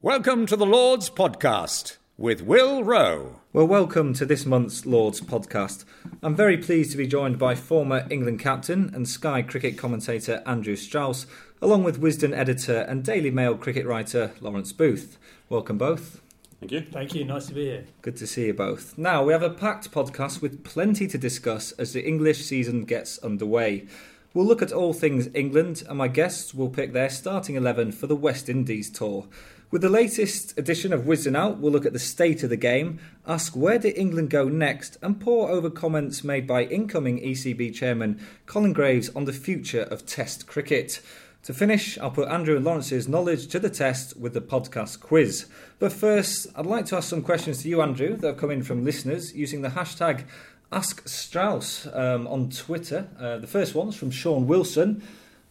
Welcome to the Lord's Podcast with Will Roe. Well, welcome to this month's Lord's podcast. I'm very pleased to be joined by former England captain and Sky cricket commentator Andrew Strauss, along with Wisden editor and Daily Mail cricket writer Lawrence Booth. Welcome both. Thank you. Thank you. Nice to be here. Good to see you both. Now, we have a packed podcast with plenty to discuss as the English season gets underway. We'll look at all things England, and my guests will pick their starting 11 for the West Indies tour. With the latest edition of Wisden Out, we'll look at the state of the game, ask where did England go next, and pore over comments made by incoming ECB chairman Colin Graves on the future of Test cricket. To finish, I'll put Andrew and Lawrence's knowledge to the test with the podcast quiz. But first, I'd like to ask some questions to you, Andrew, that have come in from listeners using the hashtag AskStrauss um, on Twitter. Uh, the first one's from Sean Wilson.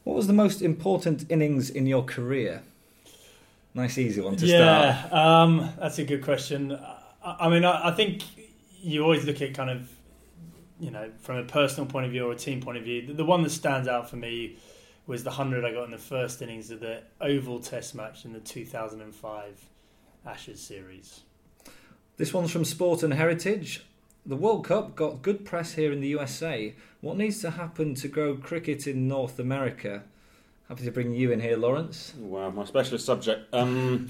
What was the most important innings in your career? Nice, easy one to yeah, start. um, that's a good question. I, I mean, I, I, think you always look at kind of, you know, from a personal point of view or a team point of view. The, the one that stands out for me was the 100 I got in the first innings of the Oval Test match in the 2005 Ashes series. This one's from Sport and Heritage. The World Cup got good press here in the USA. What needs to happen to grow cricket in North America? Happy to bring you in here, Lawrence. Wow, my specialist subject. Um,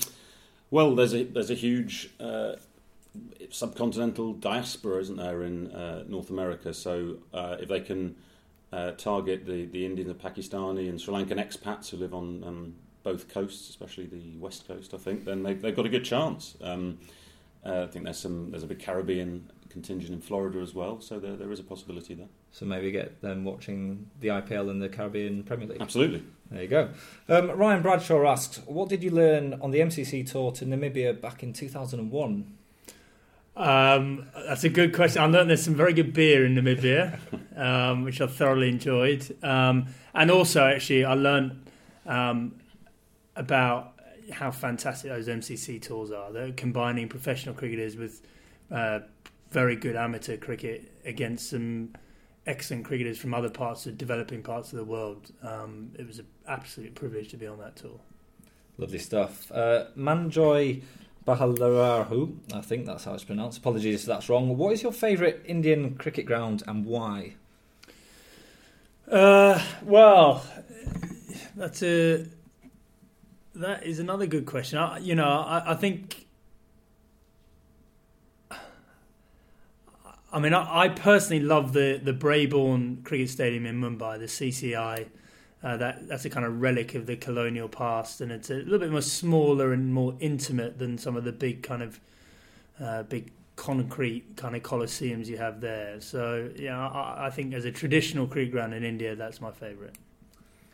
well, there's a there's a huge uh, subcontinental diaspora, isn't there, in uh, North America? So uh, if they can uh, target the the Indian, the Pakistani, and Sri Lankan expats who live on um, both coasts, especially the west coast, I think, then they've, they've got a good chance. Um, uh, I think there's some there's a big Caribbean contingent in Florida as well, so there, there is a possibility there. So maybe get them watching the IPL and the Caribbean Premier League. Absolutely. There you go. Um, Ryan Bradshaw asks, what did you learn on the MCC tour to Namibia back in 2001? Um, that's a good question. I learned there's some very good beer in Namibia, um, which I thoroughly enjoyed. Um, and also, actually, I learned um, about how fantastic those MCC tours are. They're combining professional cricketers with uh, very good amateur cricket against some excellent cricketers from other parts of developing parts of the world. Um, it was an absolute privilege to be on that tour. Lovely stuff. Uh, Manjoy Bahalarahu, I think that's how it's pronounced. Apologies if that's wrong. What is your favourite Indian cricket ground and why? Uh, well, that's a that is another good question. I, you know, I, I think I mean, I, I, personally love the the Brabourne Cricket Stadium in Mumbai, the CCI. Uh, that that's a kind of relic of the colonial past, and it's a little bit more smaller and more intimate than some of the big kind of uh, big concrete kind of coliseums you have there. So yeah, I, I think as a traditional cricket ground in India, that's my favourite.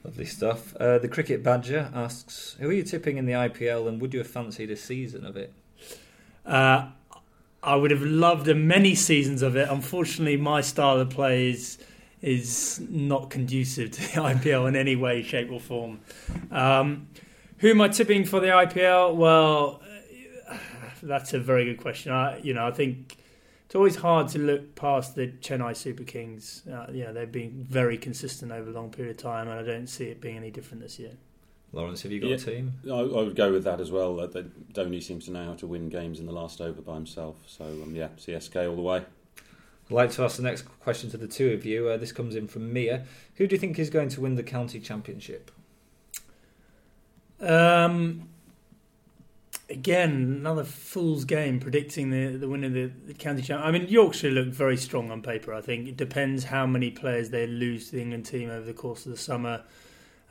Lovely stuff. Uh, the Cricket Badger asks, "Who are you tipping in the IPL, and would you have fancied a season of it?" Uh, I would have loved many seasons of it. Unfortunately, my style of play is is not conducive to the IPL in any way, shape, or form. Um, who am I tipping for the IPL? Well, that's a very good question. I, you know, I think it's always hard to look past the Chennai Super Kings. Uh, know, they've been very consistent over a long period of time, and I don't see it being any different this year. Lawrence, have you got yeah, a team? I, I, would go with that as well. That, that Dhoni seems to know how to win games in the last over by himself. So um, yeah, CSK all the way. I'd like to ask the next question to the two of you. Uh, this comes in from Mia. Who do you think is going to win the county championship? Um, again, another fool's game predicting the the winner of the, the county championship. I mean, Yorkshire look very strong on paper. I think it depends how many players they lose to the England team over the course of the summer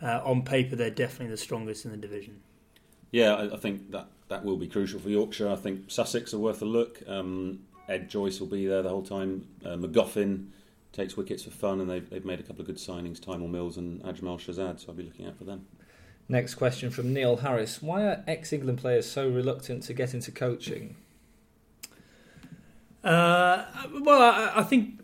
uh, on paper, they're definitely the strongest in the division. Yeah, I, I, think that that will be crucial for Yorkshire. I think Sussex are worth a look. Um, Ed Joyce will be there the whole time. Uh, Magoffin takes wickets for fun, and they've, they've made a couple of good signings, Tymal Mills and Ajmal Shahzad, so I'll be looking out for them. Next question from Neil Harris: Why are ex-England players so reluctant to get into coaching? Uh, well, I, I, think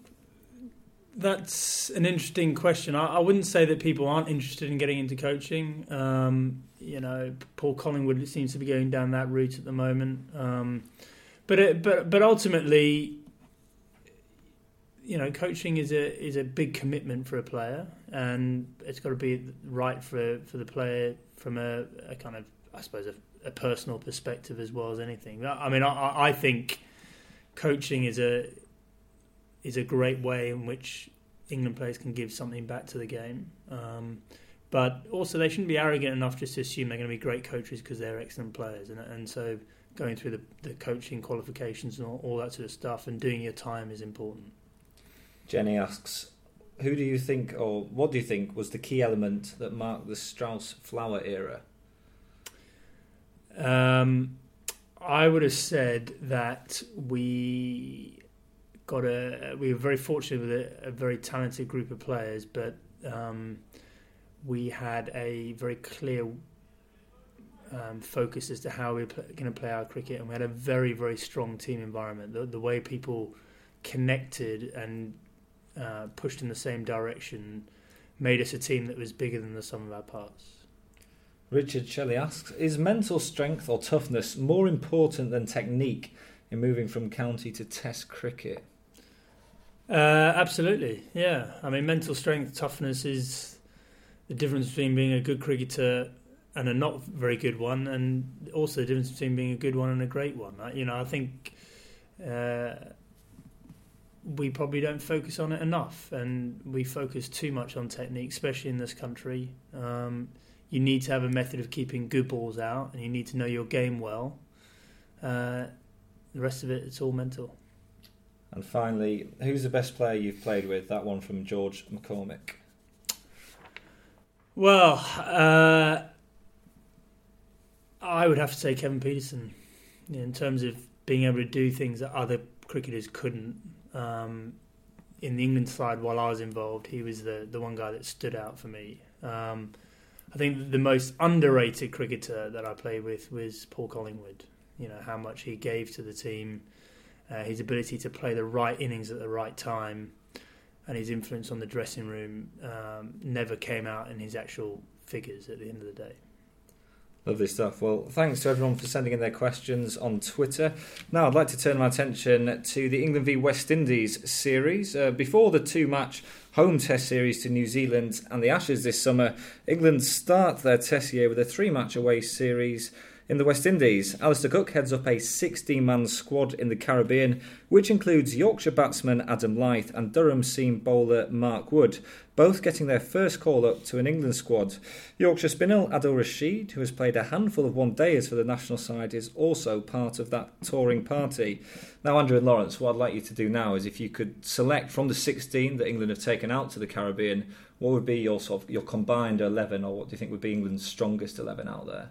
that's an interesting question. I, I, wouldn't say that people aren't interested in getting into coaching. Um, you know, Paul Collingwood seems to be going down that route at the moment. Um, but it, but but ultimately, you know, coaching is a is a big commitment for a player, and it's got to be right for for the player from a, a kind of I suppose a, a, personal perspective as well as anything. I mean, I, I think coaching is a is a great way in which England players can give something back to the game. Um, but also, they shouldn't be arrogant enough just to assume they're going to be great coaches because they're excellent players. And, and so, going through the, the coaching qualifications and all, all, that sort of stuff and doing your time is important. Jenny asks, who do you think, or what do you think, was the key element that marked the Strauss Flower era? Um, I would have said that we got a. We were very fortunate with a, a very talented group of players, but um, we had a very clear um, focus as to how we are going to play our cricket, and we had a very, very strong team environment. The, the way people connected and uh, pushed in the same direction made us a team that was bigger than the sum of our parts. Richard Shelley asks Is mental strength or toughness more important than technique in moving from county to test cricket? Uh, absolutely, yeah. I mean, mental strength, toughness is the difference between being a good cricketer and a not very good one, and also the difference between being a good one and a great one. You know, I think uh, we probably don't focus on it enough, and we focus too much on technique, especially in this country. Um, you need to have a method of keeping good balls out, and you need to know your game well. Uh, the rest of it, it's all mental. And finally, who's the best player you've played with? That one from George McCormick. Well, uh, I would have to say Kevin Pietersen in terms of being able to do things that other cricketers couldn't. Um, in the England side, while I was involved, he was the, the one guy that stood out for me. Um, I think the most underrated cricketer that I played with was Paul Collingwood. You know how much he gave to the team, uh, his ability to play the right innings at the right time, and his influence on the dressing room um, never came out in his actual figures at the end of the day. Lovely stuff. Well, thanks to everyone for sending in their questions on Twitter. Now, I'd like to turn my attention to the England v West Indies series. Uh, before the two match home test series to New Zealand and the Ashes this summer, England start their test year with a three match away series in the West Indies, Alastair Cook heads up a 16 man squad in the Caribbean, which includes Yorkshire batsman Adam Lyth and Durham seam bowler Mark Wood, both getting their first call up to an England squad. Yorkshire spinner Adil Rashid, who has played a handful of one dayers for the national side, is also part of that touring party. Now, Andrew and Lawrence, what I'd like you to do now is if you could select from the 16 that England have taken out to the Caribbean, what would be your sort of your combined 11, or what do you think would be England's strongest 11 out there?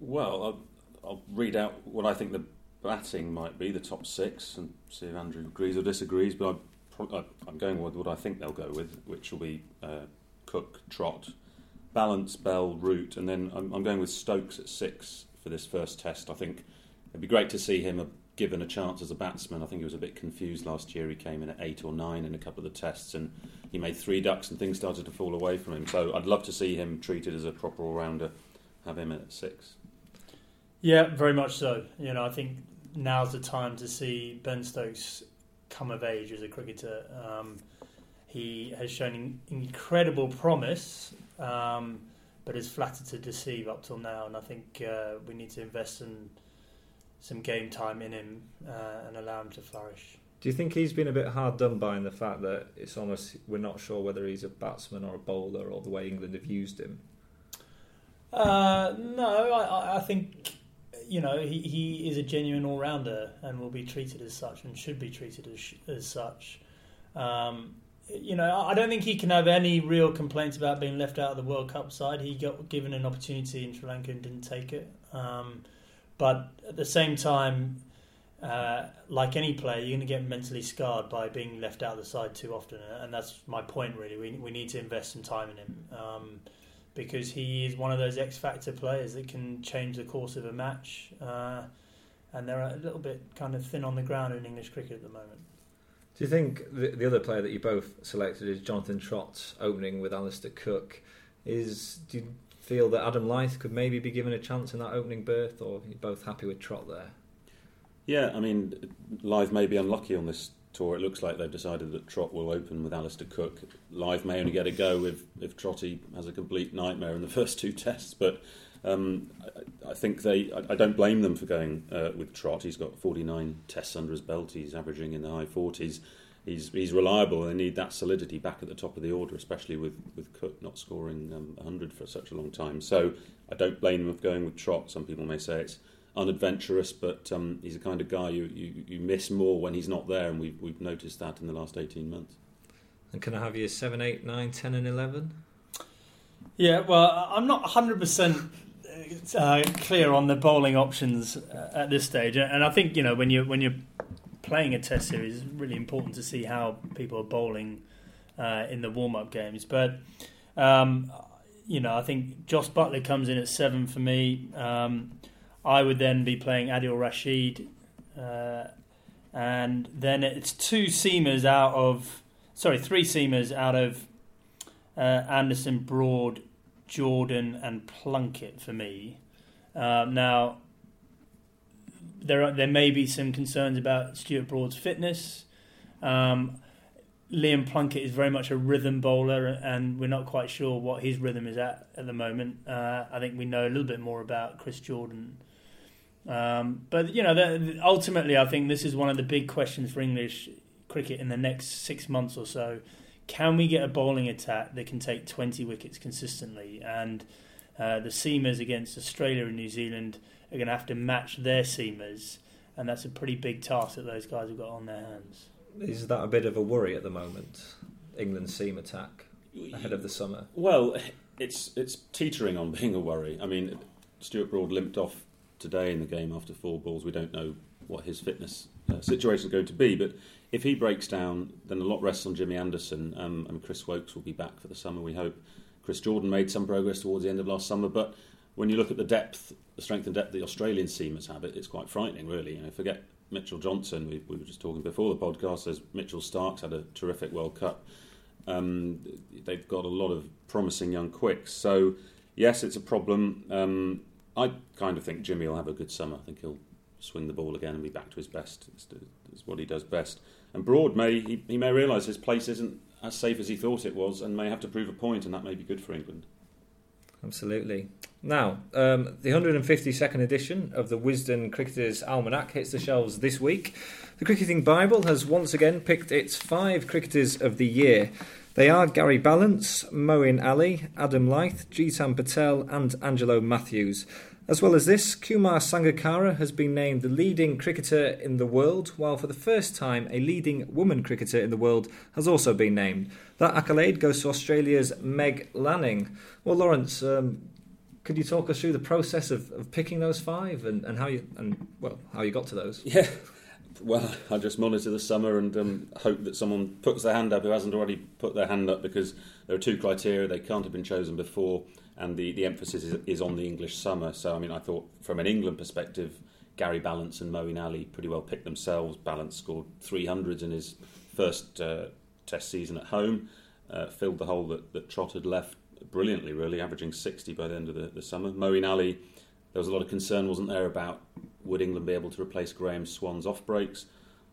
Well, I'll, I'll, read out what I think the batting might be, the top six, and see if Andrew agrees or disagrees. But I'm, I'm going with what I think they'll go with, which will be uh, Cook, Trott, Ballance, Bell, Root, and then I'm, I'm, going with Stokes at six for this first test. I think it'd be great to see him given a chance as a batsman. I think he was a bit confused last year. He came in at eight or nine in a couple of the tests, and he made three ducks, and things started to fall away from him. So I'd love to see him treated as a proper all rounder. Have him in at six. Yeah, very much so. You know, I think now's the time to see Ben Stokes come of age as a cricketer. Um, he has shown incredible promise, um, but is flattered to deceive up till now. And I think uh, we need to invest in some game time in him uh, and allow him to flourish. Do you think he's been a bit hard done by in the fact that it's almost we're not sure whether he's a batsman or a bowler or the way England have used him? Uh, no, I, I think you know, he, he is a genuine all rounder and will be treated as such and should be treated as, as such. Um, you know, I don't think he can have any real complaints about being left out of the World Cup side. He got given an opportunity in Sri Lanka and didn't take it. Um, but at the same time, uh, like any player, you're going to get mentally scarred by being left out of the side too often, and that's my point. Really, we we need to invest some time in him. Um, because he is one of those X factor players that can change the course of a match. Uh, and they're a little bit kind of thin on the ground in English cricket at the moment. Do you think the, the other player that you both selected is Jonathan Trott opening with Alastair Cook? Is do you feel that Adam Lyth could maybe be given a chance in that opening berth, or are you both happy with Trott there? Yeah, I mean, Lyth may be unlucky on this tour. It looks like they've decided that Trott will open with Alastair Cook. Lyth may only get a go if if Trotty has a complete nightmare in the first two tests, but. Um, I, I, think they. I, I, don't blame them for going uh, with Trott. He's got 49 tests under his belt. He's averaging in the high 40s. He's he's reliable. They need that solidity back at the top of the order, especially with, with Cook not scoring um, 100 for such a long time. So I don't blame them for going with Trott. Some people may say it's unadventurous, but um, he's the kind of guy you, you, you miss more when he's not there, and we've, we've noticed that in the last 18 months. And can I have you 7, 8, 9, 10, and 11? Yeah, well, I'm not 100% uh, clear on the bowling options uh, at this stage, and I think you know when you when you're playing a Test series, it's really important to see how people are bowling uh, in the warm up games. But um, you know, I think Jos Buttler comes in at seven for me. Um, I would then be playing Adil Rashid, uh, and then it's two seamers out of sorry, three seamers out of uh, Anderson, Broad, Jordan, and Plunkett for me. Um, now, there are, there may be some concerns about Stuart Broad's fitness. Um, Liam Plunkett is very much a rhythm bowler, and we're not quite sure what his rhythm is at at the moment. Uh, I think we know a little bit more about Chris Jordan. Um, but you know, the, ultimately, I think this is one of the big questions for English cricket in the next six months or so. Can we get a bowling attack that can take 20 wickets consistently? And uh, the seamers against Australia and New Zealand are going to have to match their seamers, and that's a pretty big task that those guys have got on their hands. Is that a bit of a worry at the moment? England's seam attack ahead of the summer. Well, it's it's teetering on being a worry. I mean, Stuart Broad limped off today in the game after four balls. We don't know what his fitness uh, situation is going to be, but if he breaks down, then a lot rests on Jimmy Anderson, um, and Chris Woakes will be back for the summer. We hope. Chris Jordan made some progress towards the end of last summer, but when you look at the depth, the strength and depth the Australian seamers have, it, it's quite frightening, really. You know, forget Mitchell Johnson. We, we, were just talking before the podcast. As Mitchell Starc's had a terrific World Cup. Um, they've got a lot of promising young quicks. So yes, it's a problem. Um, I kind of think Jimmy will have a good summer. I think he'll swing the ball again and be back to his best. It's, what he does best. And Broad may he, he may realise his place isn't as safe as he thought it was, and may have to prove a point, and that may be good for England. Absolutely. Now, um, the 152nd edition of the Wisden Cricketers Almanac hits the shelves this week. The Cricketing Bible has once again picked its five cricketers of the year. They are Gary Ballance, Moeen Ali, Adam Lyth, Jeetan Patel, and Angelo Mathews. As well as this, Kumar Sangakkara has been named the leading cricketer in the world, while for the first time, a leading woman cricketer in the world has also been named. That accolade goes to Australia's Meg Lanning. Well, Lawrence, um, could you talk us through the process of, of picking those five and, and how you and well how you got to those? Yeah. Well, I just monitor the summer and um, hope that someone puts their hand up who hasn't already put their hand up because there are two criteria. They can't have been chosen before and the, the emphasis is, is on the English summer. So, I mean, I thought from an England perspective, Gary Ballance and Moeen Ali pretty well picked themselves. Ballance scored 300s in his first uh, Test season at home, uh, filled the hole that, that Trott had left brilliantly, really, averaging 60 by the end of the, the summer. Moeen Ali, there was a lot of concern, wasn't there, about would England be able to replace Graeme Swann's off breaks.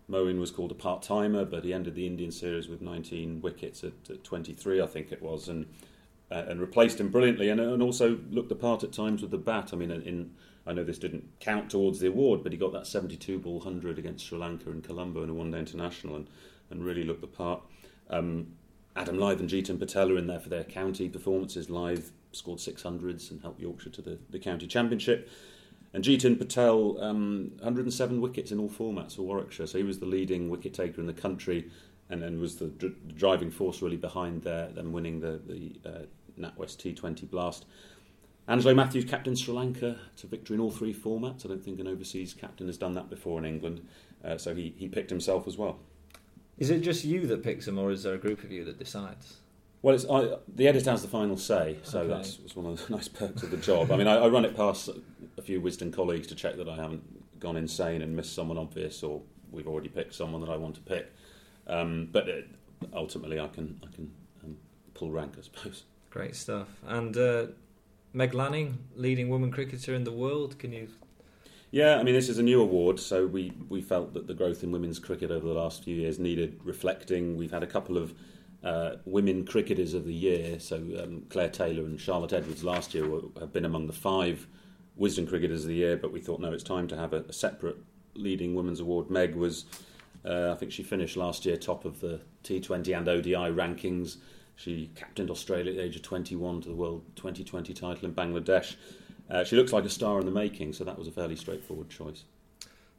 Moeen was called a part timer, but he ended the Indian series with 19 wickets at, at 23, I think it was, and uh, and replaced him brilliantly, and, and also looked the part at times with the bat. I mean, in I know this didn't count towards the award, but he got that 72 ball 100 against Sri Lanka in Colombo in a one day international and, and really looked the part. Um, Adam Lyth and Jeetan Patel are in there for their county performances. Lyth scored 600s and helped Yorkshire to the, the county championship. And Jeetan Patel, um, 107 wickets in all formats for Warwickshire, so he was the leading wicket taker in the country and then was the dr- driving force really behind their, them winning the, the uh, NatWest T20 Blast. Angelo Mathews captained Sri Lanka to victory in all three formats. I don't think an overseas captain has done that before in England, uh, so he, he picked himself as well. Is it just you that picks him, or is there a group of you that decides? Well, it's, I, the editor has the final say, so Okay. that's, that's one of the nice perks of the job. I mean, I, I run it past a few Wisden colleagues to check that I haven't gone insane and missed someone obvious, or we've already picked someone that I want to pick. Um, but it, ultimately, I can I can um, pull rank, I suppose. Great stuff. And uh, Meg Lanning, leading woman cricketer in the world. Can you? Yeah, I mean, this is a new award, so we, we felt that the growth in women's cricket over the last few years needed reflecting. We've had a couple of uh, women cricketers of the year, so um, Claire Taylor and Charlotte Edwards last year were, have been among the five Wisden cricketers of the year, but we thought, no, it's time to have a, a separate leading women's award. Meg was, uh, I think she finished last year top of the T20 and ODI rankings. She captained Australia at the age of 21 to the World 2020 title in Bangladesh. Uh, she looks like a star in the making, so that was a fairly straightforward choice.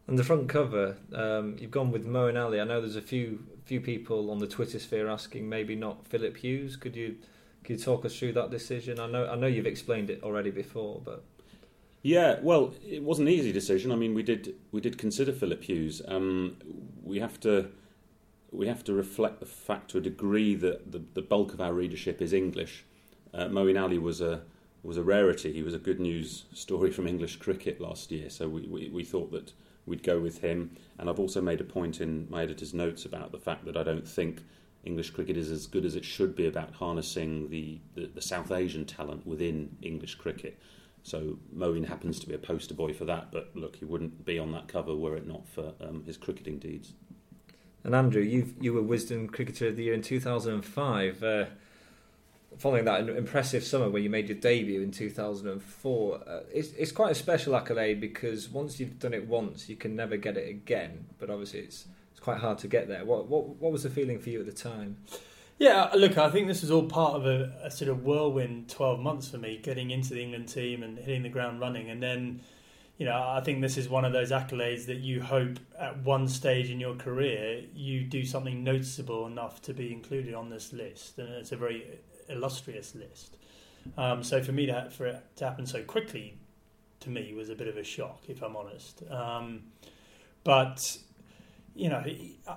And the front cover, um, you've gone with Moeen Ali. I know there's a few few people on the Twitter sphere asking maybe not Philip Hughes. Could you could you talk us through that decision? I know I know you've explained it already before, but Yeah, well, it wasn't an easy decision. I mean, we did we did consider Philip Hughes. Um, we have to we have to reflect the fact to a degree that the, the bulk of our readership is English. Uh, Moeen Ali was a was a rarity. He was a good news story from English cricket last year, so we, we, we thought that we'd go with him. And I've also made a point in my editor's notes about the fact that I don't think English cricket is as good as it should be about harnessing the, the, the South Asian talent within English cricket. So Moeen happens to be a poster boy for that, but look, he wouldn't be on that cover were it not for um, his cricketing deeds. And Andrew, you you were Wisden Cricketer of the Year in 2005. Uh, following that impressive summer when you made your debut in 2004, uh, it's, it's quite a special accolade because once you've done it once, you can never get it again. But obviously, it's it's quite hard to get there. What what what was the feeling for you at the time? Yeah, look, I think this was all part of a, a sort of whirlwind 12 months for me, getting into the England team and hitting the ground running. And then, you know, I think this is one of those accolades that you hope at one stage in your career you do something noticeable enough to be included on this list. And it's a very illustrious list. Um, so for me to, for it to happen so quickly, to me, was a bit of a shock, if I'm honest. Um, but you know,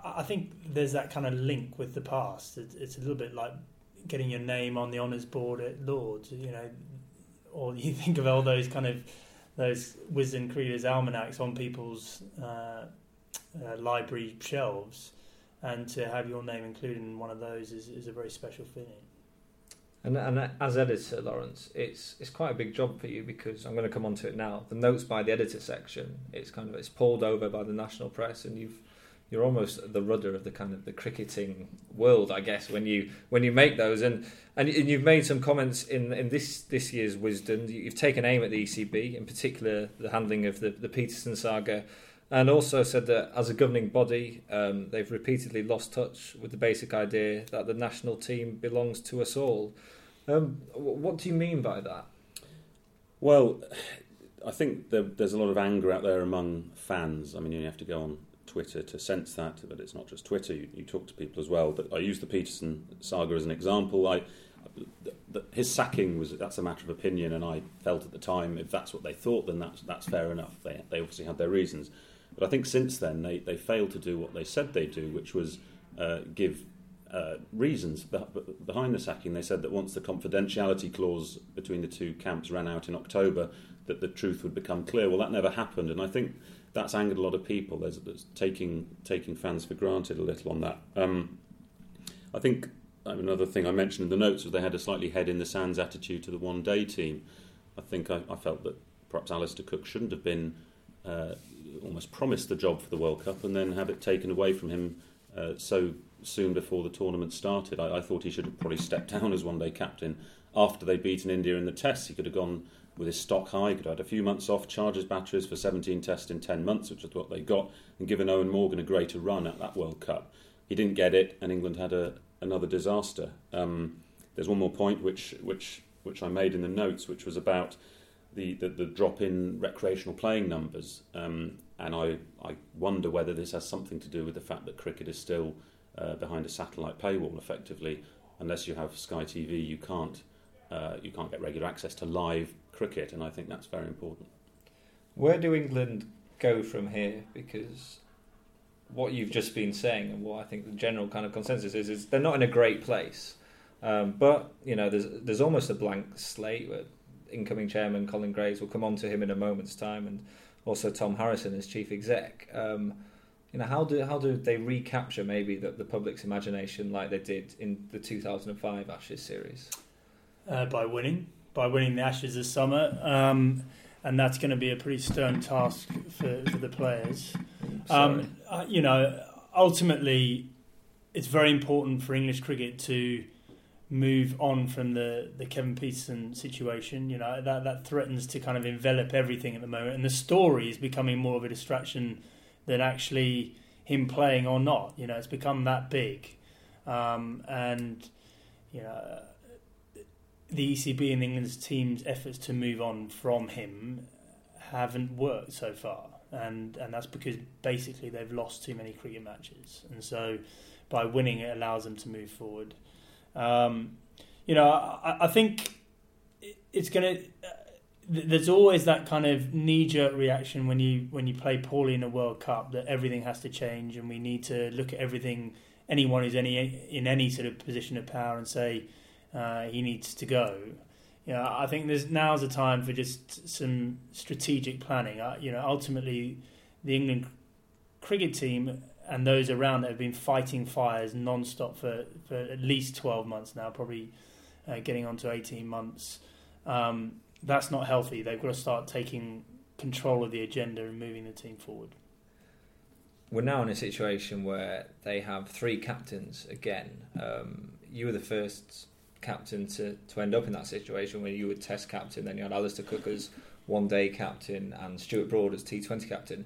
I think there's that kind of link with the past. It's, a little bit like getting your name on the honours board at Lords, you know, or you think of all those kind of those Wisden Cricketers almanacs on people's uh, uh, library shelves, and to have your name included in one of those is, is a very special feeling. And, and as editor, Lawrence, it's it's quite a big job for you because I'm going to come on to it now. The notes by the editor section, it's kind of it's pulled over by the national press, and you've you're almost the rudder of the kind of the cricketing world, I guess, when you when you make those. And and, and you've made some comments in in this this year's Wisden. You've taken aim at the ECB, in particular the handling of the the Pietersen saga. And also said that as a governing body, um, they've repeatedly lost touch with the basic idea that the national team belongs to us all. Um, what do you mean by that? Well, I think there, there's a lot of anger out there among fans. I mean, you have to go on Twitter to sense that, but it's not just Twitter. You, you talk to people as well. But I use the Pietersen saga as an example. I, his sacking was that's a matter of opinion, and I felt at the time if that's what they thought, then that's that's fair enough. They they obviously had their reasons. But I think since then they, they failed to do what they said they'd do, which was uh, give uh, reasons behind the sacking. They said that once the confidentiality clause between the two camps ran out in October, that the truth would become clear. Well, that never happened, and I think that's angered a lot of people. There's, there's taking taking fans for granted a little on that. Um, I think another thing I mentioned in the notes was they had a slightly head in the sands attitude to the one day team. I think I, I felt that perhaps Alastair Cook shouldn't have been uh, almost promised the job for the World Cup and then have it taken away from him uh, so soon before the tournament started. I, I thought he should have probably stepped down as one day captain after they'd beaten India in the tests. He could have gone with his stock high, could have had a few months off, charged his batteries for 17 tests in 10 months, which is what they got, and given Eoin Morgan a greater run at that World Cup. He didn't get it, and England had a, another disaster. Um, there's one more point which, which, which I made in the notes, which was about the, the, the drop in recreational playing numbers. Um, and I, I wonder whether this has something to do with the fact that cricket is still uh, behind a satellite paywall, effectively. Unless you have Sky TV, you can't, uh, you can't get regular access to live cricket, and I think that's very important. Where do England go from here? Because what you've just been saying, and what I think the general kind of consensus is, is they're not in a great place. Um, but you know, there's there's almost a blank slate. Incoming chairman Colin Graves will come on to him in a moment's time, and also Tom Harrison as chief exec. Um, you know, how do how do they recapture maybe the, the public's imagination like they did in the 2005 Ashes series? Uh, by winning, by winning the Ashes this summer, um, and that's going to be a pretty stern task for, for the players. Um, uh, you know, ultimately, it's very important for English cricket to move on from the, the Kevin Pietersen situation. You know that that threatens to kind of envelop everything at the moment, and the story is becoming more of a distraction than actually him playing or not. You know, it's become that big, um, and you know the ECB and England's team's efforts to move on from him haven't worked so far, and and that's because basically they've lost too many cricket matches, and so by winning it allows them to move forward. Um, you know, I, I think it's going to. There's always that kind of knee-jerk reaction when you when you play poorly in a World Cup that everything has to change and we need to look at everything. Anyone who's any in any sort of position of power and say uh, he needs to go. You know, I think there's now's the time for just some strategic planning. Uh, you know, ultimately, the England cricket team and those around that have been fighting fires non-stop for, for at least 12 months now, probably uh, getting on to 18 months. Um, that's not healthy. They've got to start taking control of the agenda and moving the team forward. We're now in a situation where they have three captains again. Um, you were the first captain to, to end up in that situation where you were test captain, then you had Alastair Cook as one day captain and Stuart Broad as T20 captain.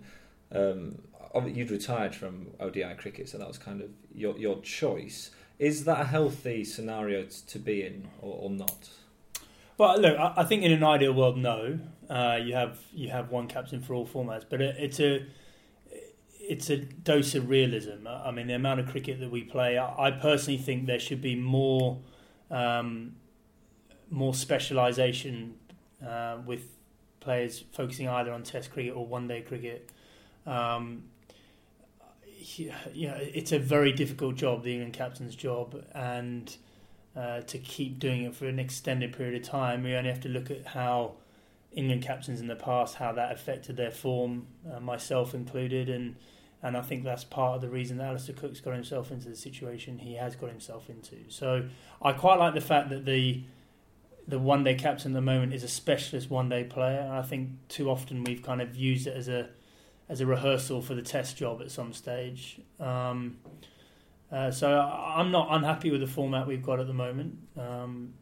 Um, you'd retired from ODI cricket, so that was kind of your your choice. Is that a healthy scenario to be in, or, or not? Well, look, I think in an ideal world, no. Uh, you have you have one captain for all formats, but it, it's a it's a dose of realism. I mean, the amount of cricket that we play, I, I personally think there should be more um, more specialisation uh, with players focusing either on Test cricket or one day cricket. Um, yeah, it's a very difficult job, the England captain's job, and uh, to keep doing it for an extended period of time, we only have to look at how England captains in the past, how that affected their form, uh, myself included, and and I think that's part of the reason that Alastair Cook's got himself into the situation he has got himself into. So I quite like the fact that the the one day captain at the moment is a specialist one day player. I think too often we've kind of used it as a as a rehearsal for the test job at some stage. Um, uh, so I'm not unhappy with the format we've got at the moment, um,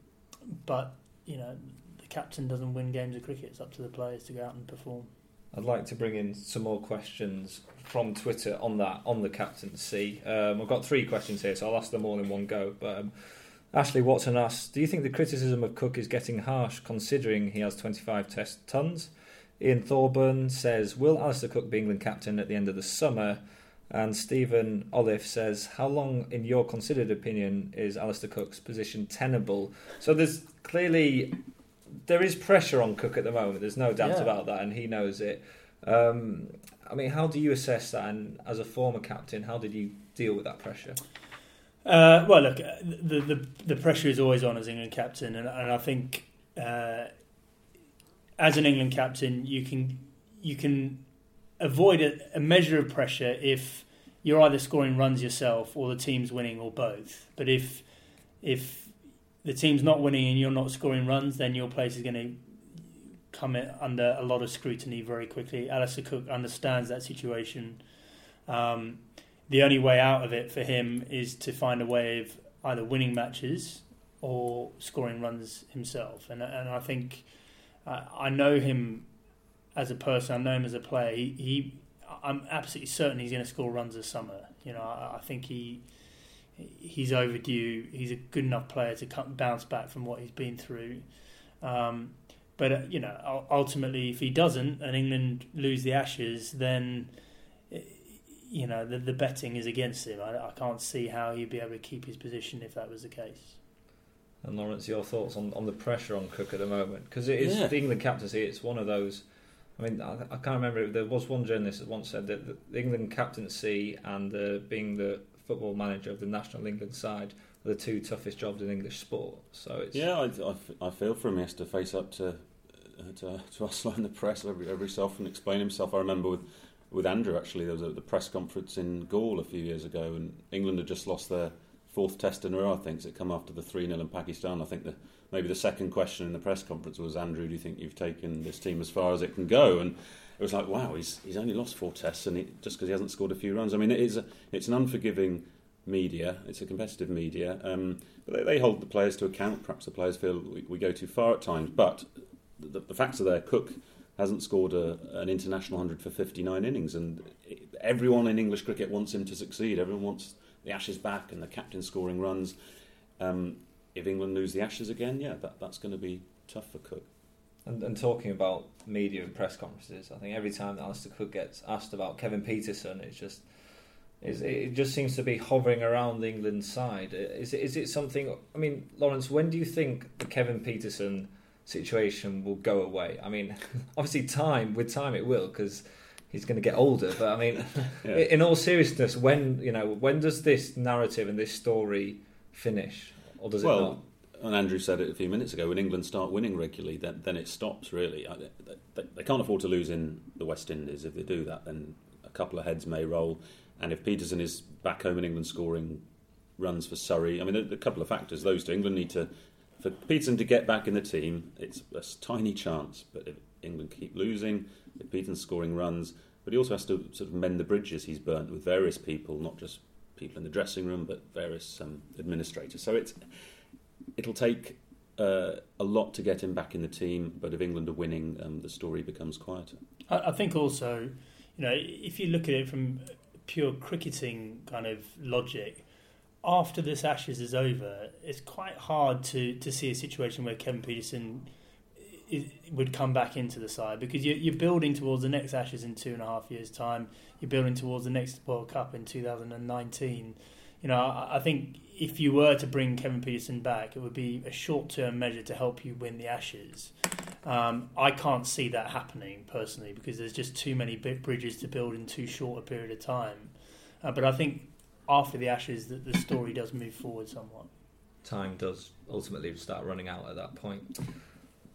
but you know the captain doesn't win games of cricket. It's up to the players to go out and perform. I'd like to bring in some more questions from Twitter on that on the captaincy. Um, I've got three questions here, so I'll ask them all in one go. But um, Ashley Watson asks, "Do you think the criticism of Cook is getting harsh, considering he has 25 Test tons?" Ian Thorburn says, Will Alastair Cook be England captain at the end of the summer? And Stephen Olive says, How long, in your considered opinion, is Alastair Cook's position tenable? So there's clearly there is pressure on Cook at the moment. There's no doubt yeah. about that, and he knows it. Um, I mean, how do you assess that? And as a former captain, how did you deal with that pressure? Uh, well, look, the, the, the pressure is always on as England captain, and, and I think uh, as an England captain, you can you can avoid a, a, measure of pressure if you're either scoring runs yourself or the team's winning or both. But if if the team's not winning and you're not scoring runs, then your place is going to come under a lot of scrutiny very quickly. Alastair Cook understands that situation. Um, the only way out of it for him is to find a way of either winning matches or scoring runs himself. And and I think uh, I know him as a person. I know him as a player. He, he I'm absolutely certain he's going to score runs this summer. You know, I, I, think he he's overdue. He's a good enough player to come, bounce back from what he's been through. Um, but uh, you know, ultimately, if he doesn't, and England lose the Ashes, then you know the, the betting is against him. I, I can't see how he'd be able to keep his position if that was the case. And Lawrence, your thoughts on, on the pressure on Cook at the moment? Because it is yeah. the England captaincy. It's one of those. I mean, I, I, can't remember. There was one journalist that once said that the England captaincy and uh, being the football manager of the national England side are the two toughest jobs in English sport. So it's yeah, I, I, I feel for him. He has to face up to uh, to, to us in the press every every so often, explain himself. I remember with with Andrew actually, there was a, the press conference in Galle a few years ago, and England had just lost their fourth test in a row. I think it come after the three 0 in Pakistan. I think the maybe the second question in the press conference was, Andrew, do you think you've taken this team as far as it can go? And it was like, wow, he's he's only lost four tests, and he, just because he hasn't scored a few runs. I mean, it is a, it's an unforgiving media. It's a competitive media, um, but they, they, hold the players to account. Perhaps the players feel we, we go too far at times, but the, the facts are there. Cook hasn't scored a, an international hundred for 59 innings, and everyone in English cricket wants him to succeed. Everyone wants the Ashes back and the captain scoring runs. Um, if England lose the Ashes again, yeah, that, that's going to be tough for Cook. And, and, talking about media and press conferences, I think every time that Alastair Cook gets asked about Kevin Pietersen, it's just it just seems to be hovering around the England side. Is it, is it something? I mean, Lawrence, when do you think the Kevin Pietersen situation will go away? I mean, obviously, time with time it will because he's going to get older. But I mean, yeah. in all seriousness, when you know, when does this narrative and this story finish, or does well, it not? And Andrew said it a few minutes ago. When England start winning regularly, then, then it stops. Really, they, they can't afford to lose in the West Indies. If they do that, then a couple of heads may roll. And if Pietersen is back home in England scoring runs for Surrey, I mean, a couple of factors. Those two, England need to for Pietersen to get back in the team. It's a tiny chance, but if England keep losing, if Pietersen scoring runs, but he also has to sort of mend the bridges he's burnt with various people, not just people in the dressing room, but various um, administrators. So it's it'll take uh, a lot to get him back in the team. But if England are winning, um, the story becomes quieter. I, I think also, you know, if you look at it from pure cricketing kind of logic, after this Ashes is over, it's quite hard to, to see a situation where Kevin Pietersen would come back into the side because you're, building towards the next Ashes in two and a half years' time. You're building towards the next World Cup in 2019. You know, I, think if you were to bring Kevin Pietersen back, it would be a short-term measure to help you win the Ashes. Um, I can't see that happening personally because there's just too many bridges to build in too short a period of time. Uh, but I think after the Ashes, the, the story does move forward somewhat. Time does ultimately start running out at that point.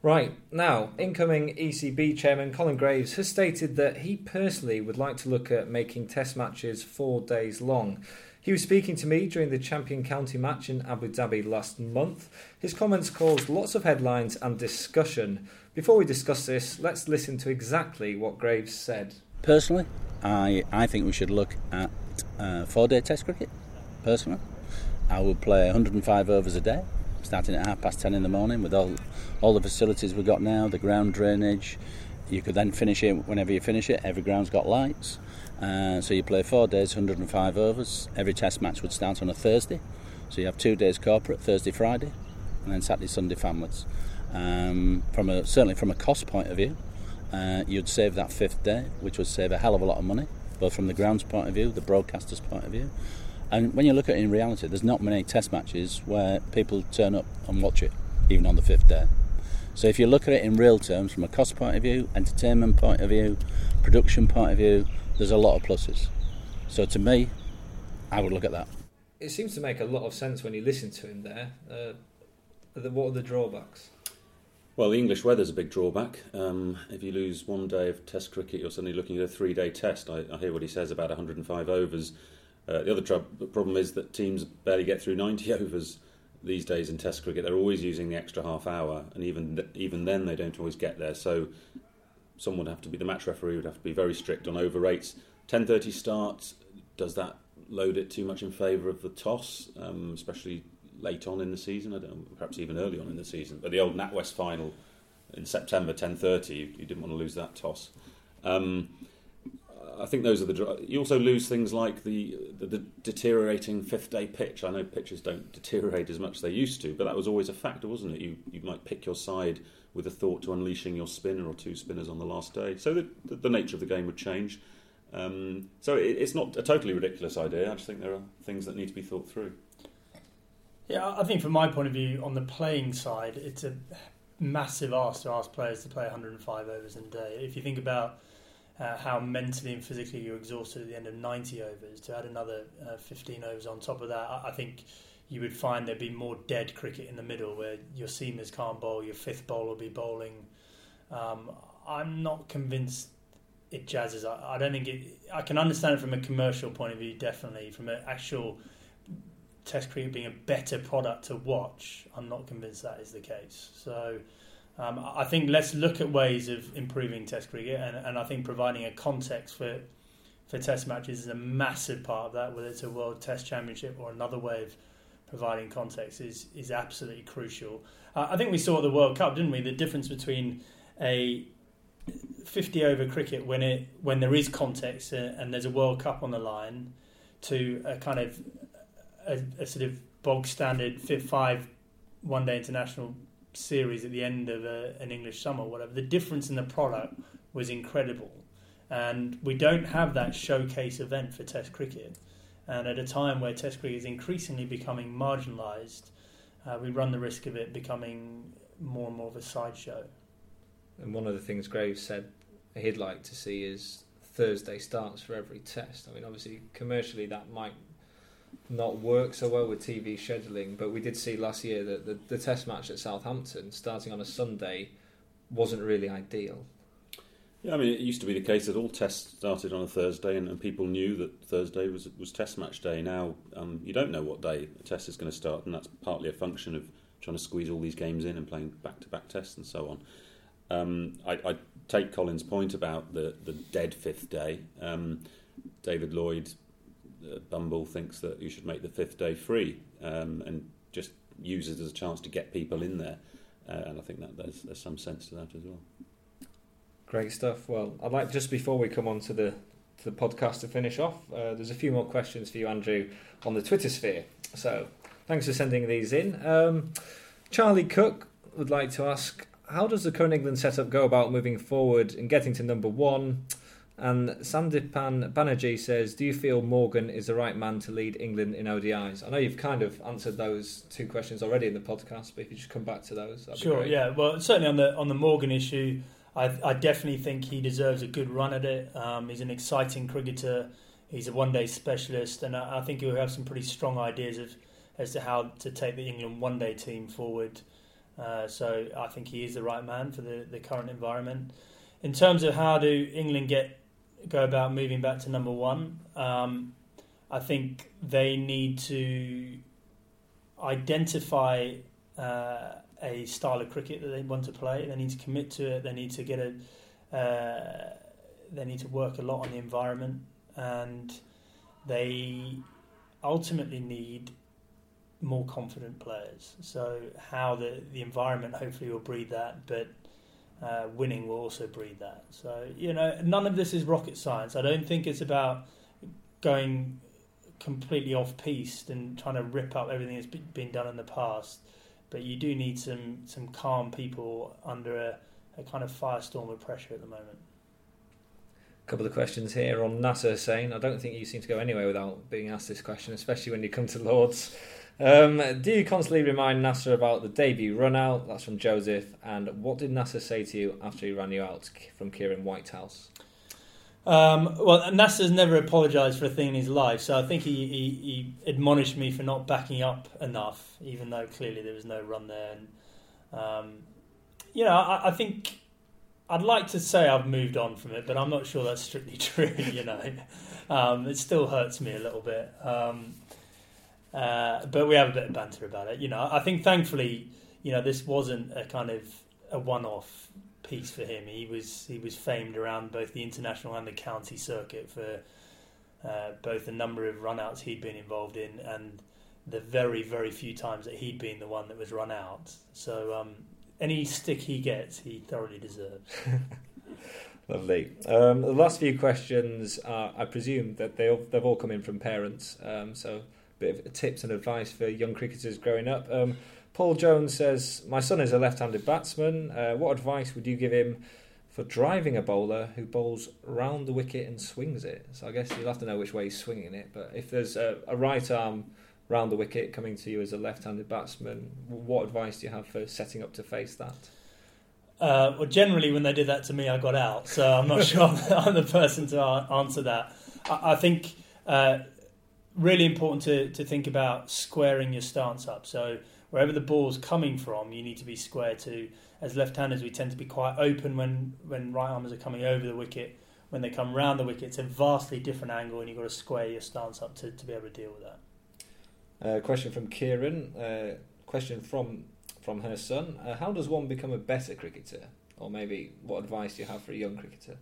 Right, now, incoming ECB chairman Colin Graves has stated that he personally would like to look at making test matches four days long. He was speaking to me during the Champion County match in Abu Dhabi last month. His comments caused lots of headlines and discussion. Before we discuss this, let's listen to exactly what Graves said. Personally, I, I think we should look at uh, four day test cricket. Personally, I would play 105 overs a day starting at half past ten in the morning with all all the facilities we've got now, the ground drainage. You could then finish it whenever you finish it. Every ground's got lights. Uh, so you play four days, 105 overs. Every test match would start on a Thursday. So you have two days corporate, Thursday, Friday, and then Saturday, Sunday families. Um, from a, certainly from a cost point of view, uh, you'd save that fifth day, which would save a hell of a lot of money, both from the grounds point of view, the broadcaster's point of view, and when you look at it in reality, there's not many test matches where people turn up and watch it, even on the fifth day. So if you look at it in real terms, from a cost point of view, entertainment point of view, production point of view, there's a lot of pluses. So to me, I would look at that. It seems to make a lot of sense when you listen to him there. Uh, what are the drawbacks? Well, the English weather's a big drawback. Um, if you lose one day of Test cricket, you're suddenly looking at a three-day Test. I, I hear what he says about 105 overs. Uh, the other tr- problem is that teams barely get through 90 overs these days in Test cricket. They're always using the extra half hour, and even th- even then they don't always get there. So someone would have to be the match referee would have to be very strict on over rates. 10:30 starts. Does that load it too much in favour of the toss, um, especially late on in the season? I don't, know, perhaps even early on in the season. But the old NatWest final in September, 10:30, you, you, didn't want to lose that toss. Um, I think those are the. You also lose things like the, the, the deteriorating fifth day pitch. I know pitches don't deteriorate as much as they used to, but that was always a factor, wasn't it? You you might pick your side with a thought to unleashing your spinner or two spinners on the last day. So the the, the nature of the game would change. Um, so it, it's not a totally ridiculous idea. I just think there are things that need to be thought through. Yeah, I think from my point of view, on the playing side, it's a massive ask to ask players to play 105 overs in a day. If you think about uh, how mentally and physically you're exhausted at the end of 90 overs. To add another uh, 15 overs on top of that, I, I think you would find there'd be more dead cricket in the middle where your seamers can't bowl, your fifth bowler will be bowling. Um, I'm not convinced it jazzes. I, I, don't think it. I can understand it from a commercial point of view, definitely. From an actual Test cricket being a better product to watch, I'm not convinced that is the case. So. Um, I think let's look at ways of improving Test cricket, and, and I think providing a context for for Test matches is a massive part of that. Whether it's a World Test Championship or another way of providing context is is absolutely crucial. Uh, I think we saw at the World Cup, didn't we? The difference between a 50 over cricket when it when there is context uh, and there's a World Cup on the line to a kind of a, a sort of bog standard five one day international series at the end of a, an English summer, whatever. The difference in the product was incredible, and we don't have that showcase event for Test cricket. And at a time where Test cricket is increasingly becoming marginalised, uh, we run the risk of it becoming more and more of a sideshow. And one of the things Graves said he'd like to see is Thursday starts for every test. I mean, obviously, commercially that might not work so well with TV scheduling, but we did see last year that the, the test match at Southampton starting on a Sunday wasn't really ideal. Yeah, I mean, it used to be the case that all tests started on a Thursday, and, and people knew that Thursday was was Test match day. Now um, you don't know what day the test is going to start, and that's partly a function of trying to squeeze all these games in and playing back to back tests and so on. Um, I, I, take Colin's point about the, the dead fifth day. Um, David Lloyd, Bumble, thinks that you should make the fifth day free um, and just use it as a chance to get people in there. Uh, and I think that there's, there's some sense to that as well. Great stuff. Well, I'd like just before we come on to the to the podcast to finish off, uh, there's a few more questions for you, Andrew, on the Twitter sphere. So thanks for sending these in. Um, Charlie Cook would like to ask, how does the current England setup go about moving forward and getting to number one? And Sandipan Banerjee says, Do you feel Morgan is the right man to lead England in ODIs? I know you've kind of answered those two questions already in the podcast, but if you just come back to those, sure. Yeah, well, certainly on the on the Morgan issue, I, I definitely think he deserves a good run at it. Um, he's an exciting cricketer. He's a one-day specialist, and I, I think he'll have some pretty strong ideas of as to how to take the England one-day team forward. Uh, so I think he is the right man for the, the current environment. In terms of how do England get go about moving back to number one, um, I think they need to identify uh, a style of cricket that they want to play. They need to commit to it. They need to get a. Uh, they need to work a lot on the environment, and they ultimately need more confident players. So how the the environment hopefully will breed that, but uh, winning will also breed that. So you know, none of this is rocket science. I don't think it's about going completely off piste and trying to rip up everything that's been done in the past. But you do need some some calm people under a, a kind of firestorm of pressure at the moment. A couple of questions here on Nasser saying, I don't think you seem to go anywhere without being asked this question, especially when you come to Lords. Um, do you constantly remind Nasser about the debut run out? That's from Joseph. And what did Nasser say to you after he ran you out from Kieran Whitehouse? Um, well, Nasser's never apologised for a thing in his life, so I think he, he, he, admonished me for not backing up enough, even though clearly there was no run there. And um, you know, I, I, think I'd like to say I've moved on from it, but I'm not sure that's strictly true. You know, um, it still hurts me a little bit. Um, uh, but we have a bit of banter about it. You know, I think thankfully, you know, this wasn't a kind of a one-off piece for him. He was he was famed around both the international and the county circuit for uh, both the number of runouts he'd been involved in and the very very few times that he'd been the one that was run out. So um, any stick he gets, he thoroughly deserves. Lovely. Um, the last few questions, are, I presume that they they've all come in from parents. Um, so bit of tips and advice for young cricketers growing up. Um, Paul Jones says, My son is a left handed batsman. Uh, what advice would you give him for driving a bowler who bowls round the wicket and swings it? So I guess you'll have to know which way he's swinging it. But if there's a, a right arm round the wicket coming to you as a left handed batsman, what advice do you have for setting up to face that? Uh, well, generally, when they did that to me, I got out. So I'm not sure I'm the person to answer that. I, I think uh, really important to, to think about squaring your stance up. So wherever the ball's coming from, you need to be square to. As left-handers, we tend to be quite open when, when right armers are coming over the wicket. When they come round the wicket, it's a vastly different angle, and you've got to square your stance up to, to be able to deal with that. Uh, question from Kieran. Uh, question from from her son. Uh, how does one become a better cricketer? Or maybe what advice do you have for a young cricketer?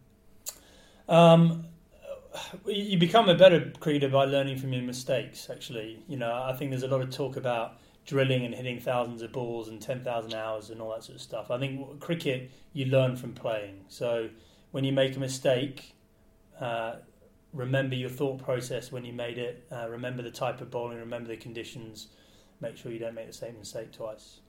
Um, you become a better cricketer by learning from your mistakes. Actually, you know, I think there's a lot of talk about drilling and hitting thousands of balls and ten thousand hours and all that sort of stuff. I think cricket you learn from playing. So when you make a mistake, uh, remember your thought process when you made it. Uh, remember the type of bowling. Remember the conditions. Make sure you don't make the same mistake twice.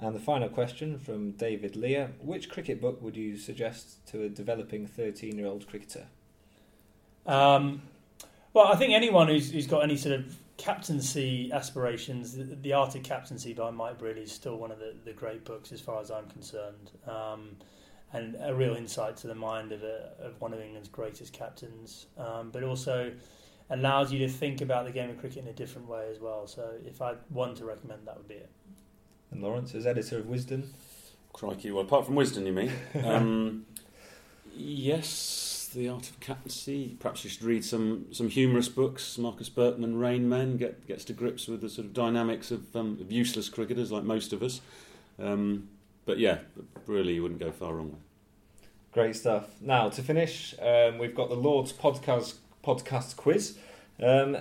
And the final question from David Lear Which cricket book would you suggest to a developing 13 year old cricketer? Um, well, I think anyone who's, who's got any sort of captaincy aspirations, the, the Art of Captaincy by Mike Brearley is still one of the, the great books as far as I'm concerned. Um, and a real insight to the mind of, a, of one of England's greatest captains, um, but also allows you to think about the game of cricket in a different way as well. So, if I one to recommend, that would be it. And Lawrence, as editor of Wisden, Crikey, well, apart from Wisden, you mean? Um, yes, The Art of Captaincy. Perhaps you should read some, some humorous books. Marcus Berkmann, Rain Men, get, gets to grips with the sort of dynamics of, um, of useless cricketers like most of us. Um, but yeah, really, you wouldn't go far wrong. Great stuff. Now, to finish, um, we've got the Lord's podcast, podcast quiz. Um,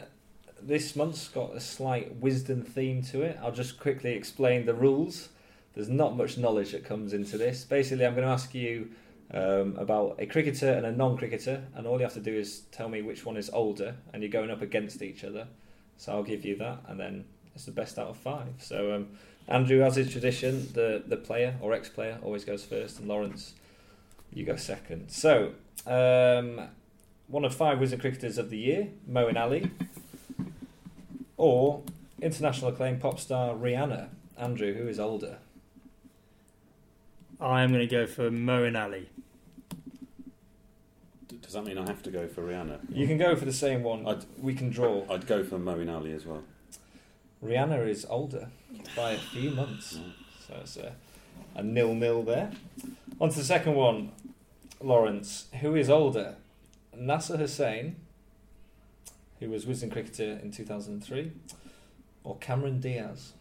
this month's got a slight Wisden theme to it. I'll just quickly explain the rules. There's not much knowledge that comes into this. Basically, I'm going to ask you um, about a cricketer and a non cricketer, and all you have to do is tell me which one is older, and you're going up against each other. So I'll give you that, and then it's the best out of five. So, um, Andrew, as is tradition, the, the player or ex player always goes first, and Lawrence, you go second. So, um, one of five Wisden cricketers of the year, Moeen Ali, or international acclaimed pop star Rihanna. Andrew, who is older? I am going to go for Moeen Ali. Does that mean I have to go for Rihanna? You can go for the same one. I'd- we can draw. I'd go for Moeen Ali as well. Rihanna is older by a few months. So it's a, a nil nil there. On to the second one, Lawrence. Who is older? Nasser Hussain, who was Wisden cricketer in 2003, or Cameron Diaz?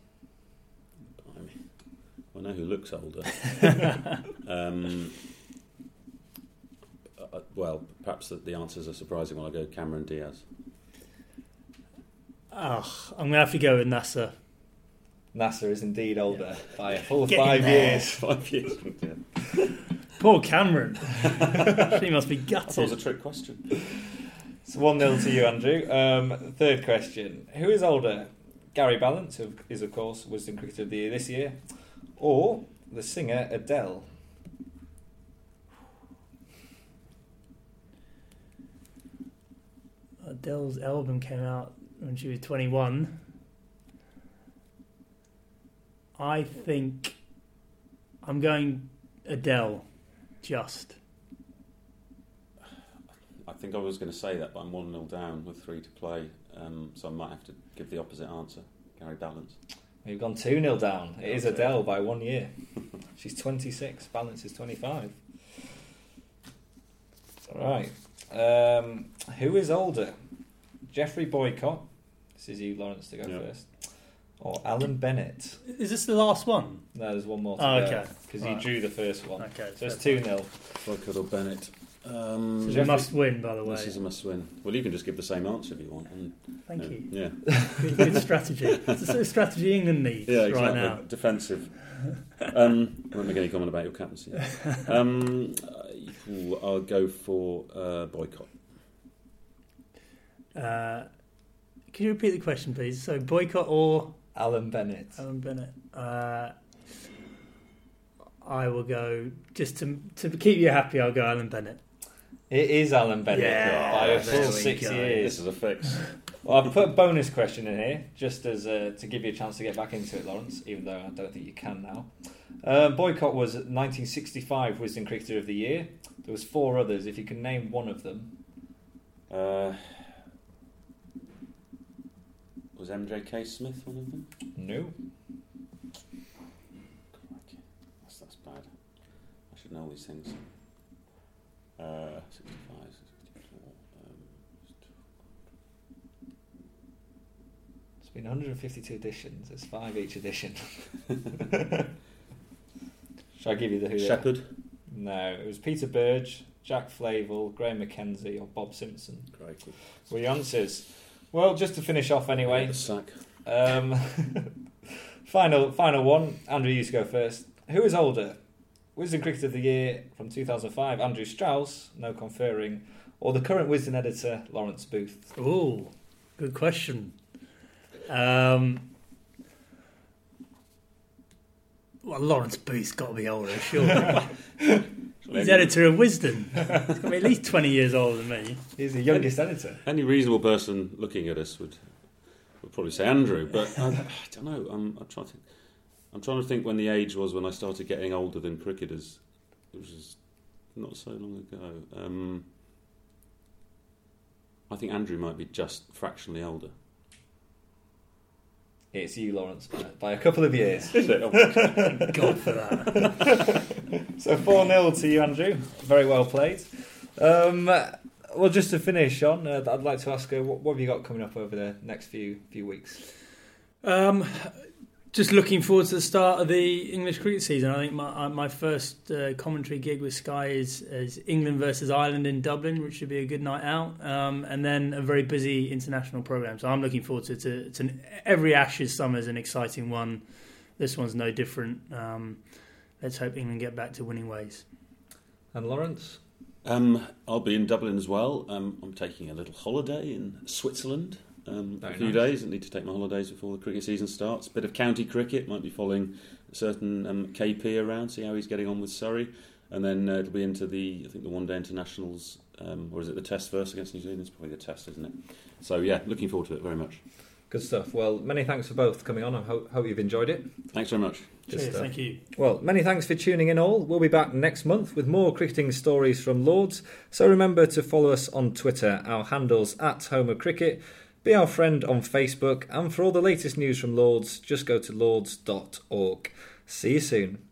I mean, I know who looks older. um, uh, well, perhaps the, the answers are surprising when I go Cameron Diaz. Oh, I'm going to have to go with Nasser. Nasser is indeed older by a full Get five years. Five years. Yeah. Poor Cameron. she must be gutted. thought it was a trick question. It's 1 0 to you, Andrew. Um, third question Who is older? Gary Ballance, who is, of course, Wisden Cricketer of the Year this year, or the singer Adele? Adele's album came out when she was 21. I think I'm going Adele. Just. I think I was going to say that, but I'm 1 0 down with three to play, um, so I might have to give the opposite answer. Gary Ballance. You've gone 2 0 down. It is Adele by one year. She's 26, Ballance is 25. Right. Um, who is older? Geoffrey Boycott. This is you, Lawrence, to go Yeah. first. Or Alan Bennett. Is this the last one? No, there's one more to Oh, okay. Because you Right. drew the first one. Okay. So it's 2 0. Boycott or Bennett. Um, This is Geoffrey- a must win, by the way. this is a must win. Well, you can just give the same answer if you want. And, Thank yeah, you. Yeah, Good, good strategy. It's the sort of strategy England needs yeah right now. Defensive. Um, I won't make any comment about your captaincy. Um, uh, I'll go for uh, Boycott. Uh, can you repeat the question, please? So Boycott or Alan Bennett. Alan Bennett? Uh, I will go just to to keep you happy. I'll go Alan Bennett. It is Alan Bennett Yeah, by a full six go. years. This is a fix. Well, I've put a bonus question in here just as uh, to give you a chance to get back into it, Lawrence. Even though I don't think you can now. Um, Boycott was 1965 Wisden Cricketer of the Year. There was four others. If you can name one of them, Uh, Was M.J.K. Smith one of them? No. Crikey. That's, that's bad. I should know these things. Uh, 65, 64. Um, It's been 152 editions. It's five each edition. Shall I give you the who? Shepherd. No, it was Peter Burge, Jack Flavell, Graham McKenzie, or Bob Simpson. Crikey. Were your answers? Well, just to finish off anyway. The sack. Um, final, final one. Andrew, you to go first. Who is older? Wisden Cricketer of the Year from 2005, Andrew Strauss, no conferring, or the current Wisden editor, Lawrence Booth? Oh, good question. Um, well, Lawrence Booth's got to be older, sure. He's editor of Wisden. He's got to be at least 20 years older than me. He's the youngest editor. Any reasonable person looking at us would would probably say Andrew, but I, I don't know. I'm, I'm trying to think. I'm trying to think when the age was when I started getting older than cricketers. It was not so long ago. Um, I think Andrew might be just fractionally older. It's you, Lawrence, by, by a couple of years. Is it? God for that. So 4 0 to you, Andrew. Very well played. Um, well, just to finish on, uh, I'd like to ask uh, what, what have you got coming up over the next few few weeks? Um, just looking forward to the start of the English cricket season. I think my uh, my first uh, commentary gig with Sky is, is England versus Ireland in Dublin, which should be a good night out, um, and then a very busy international program. So I'm looking forward to an, every Ashes summer is an exciting one. This one's no different. Um, let's hope England get back to winning ways. And Lawrence? Um, I'll be in Dublin as well. Um, I'm taking a little holiday in Switzerland. Um, a few nice. days. I need to take my holidays before the cricket season starts. Bit of county cricket. Might be following a certain um, KP around, see how he's getting on with Surrey, and then uh, it'll be into the I think the one day internationals, um, or is it the Test first against New Zealand? It's probably the Test, isn't it? So yeah, looking forward to it very much. Good stuff. Well, many thanks for both coming on. I hope, hope you've enjoyed it. Thanks very much. Good Cheers, stuff. thank you. Well, many thanks for tuning in all. We'll be back next month with more cricketing stories from Lords. So remember to follow us on Twitter. Our handles at Home of Cricket. Be our friend on Facebook. And for all the latest news from Lords, just go to lords.org. See you soon.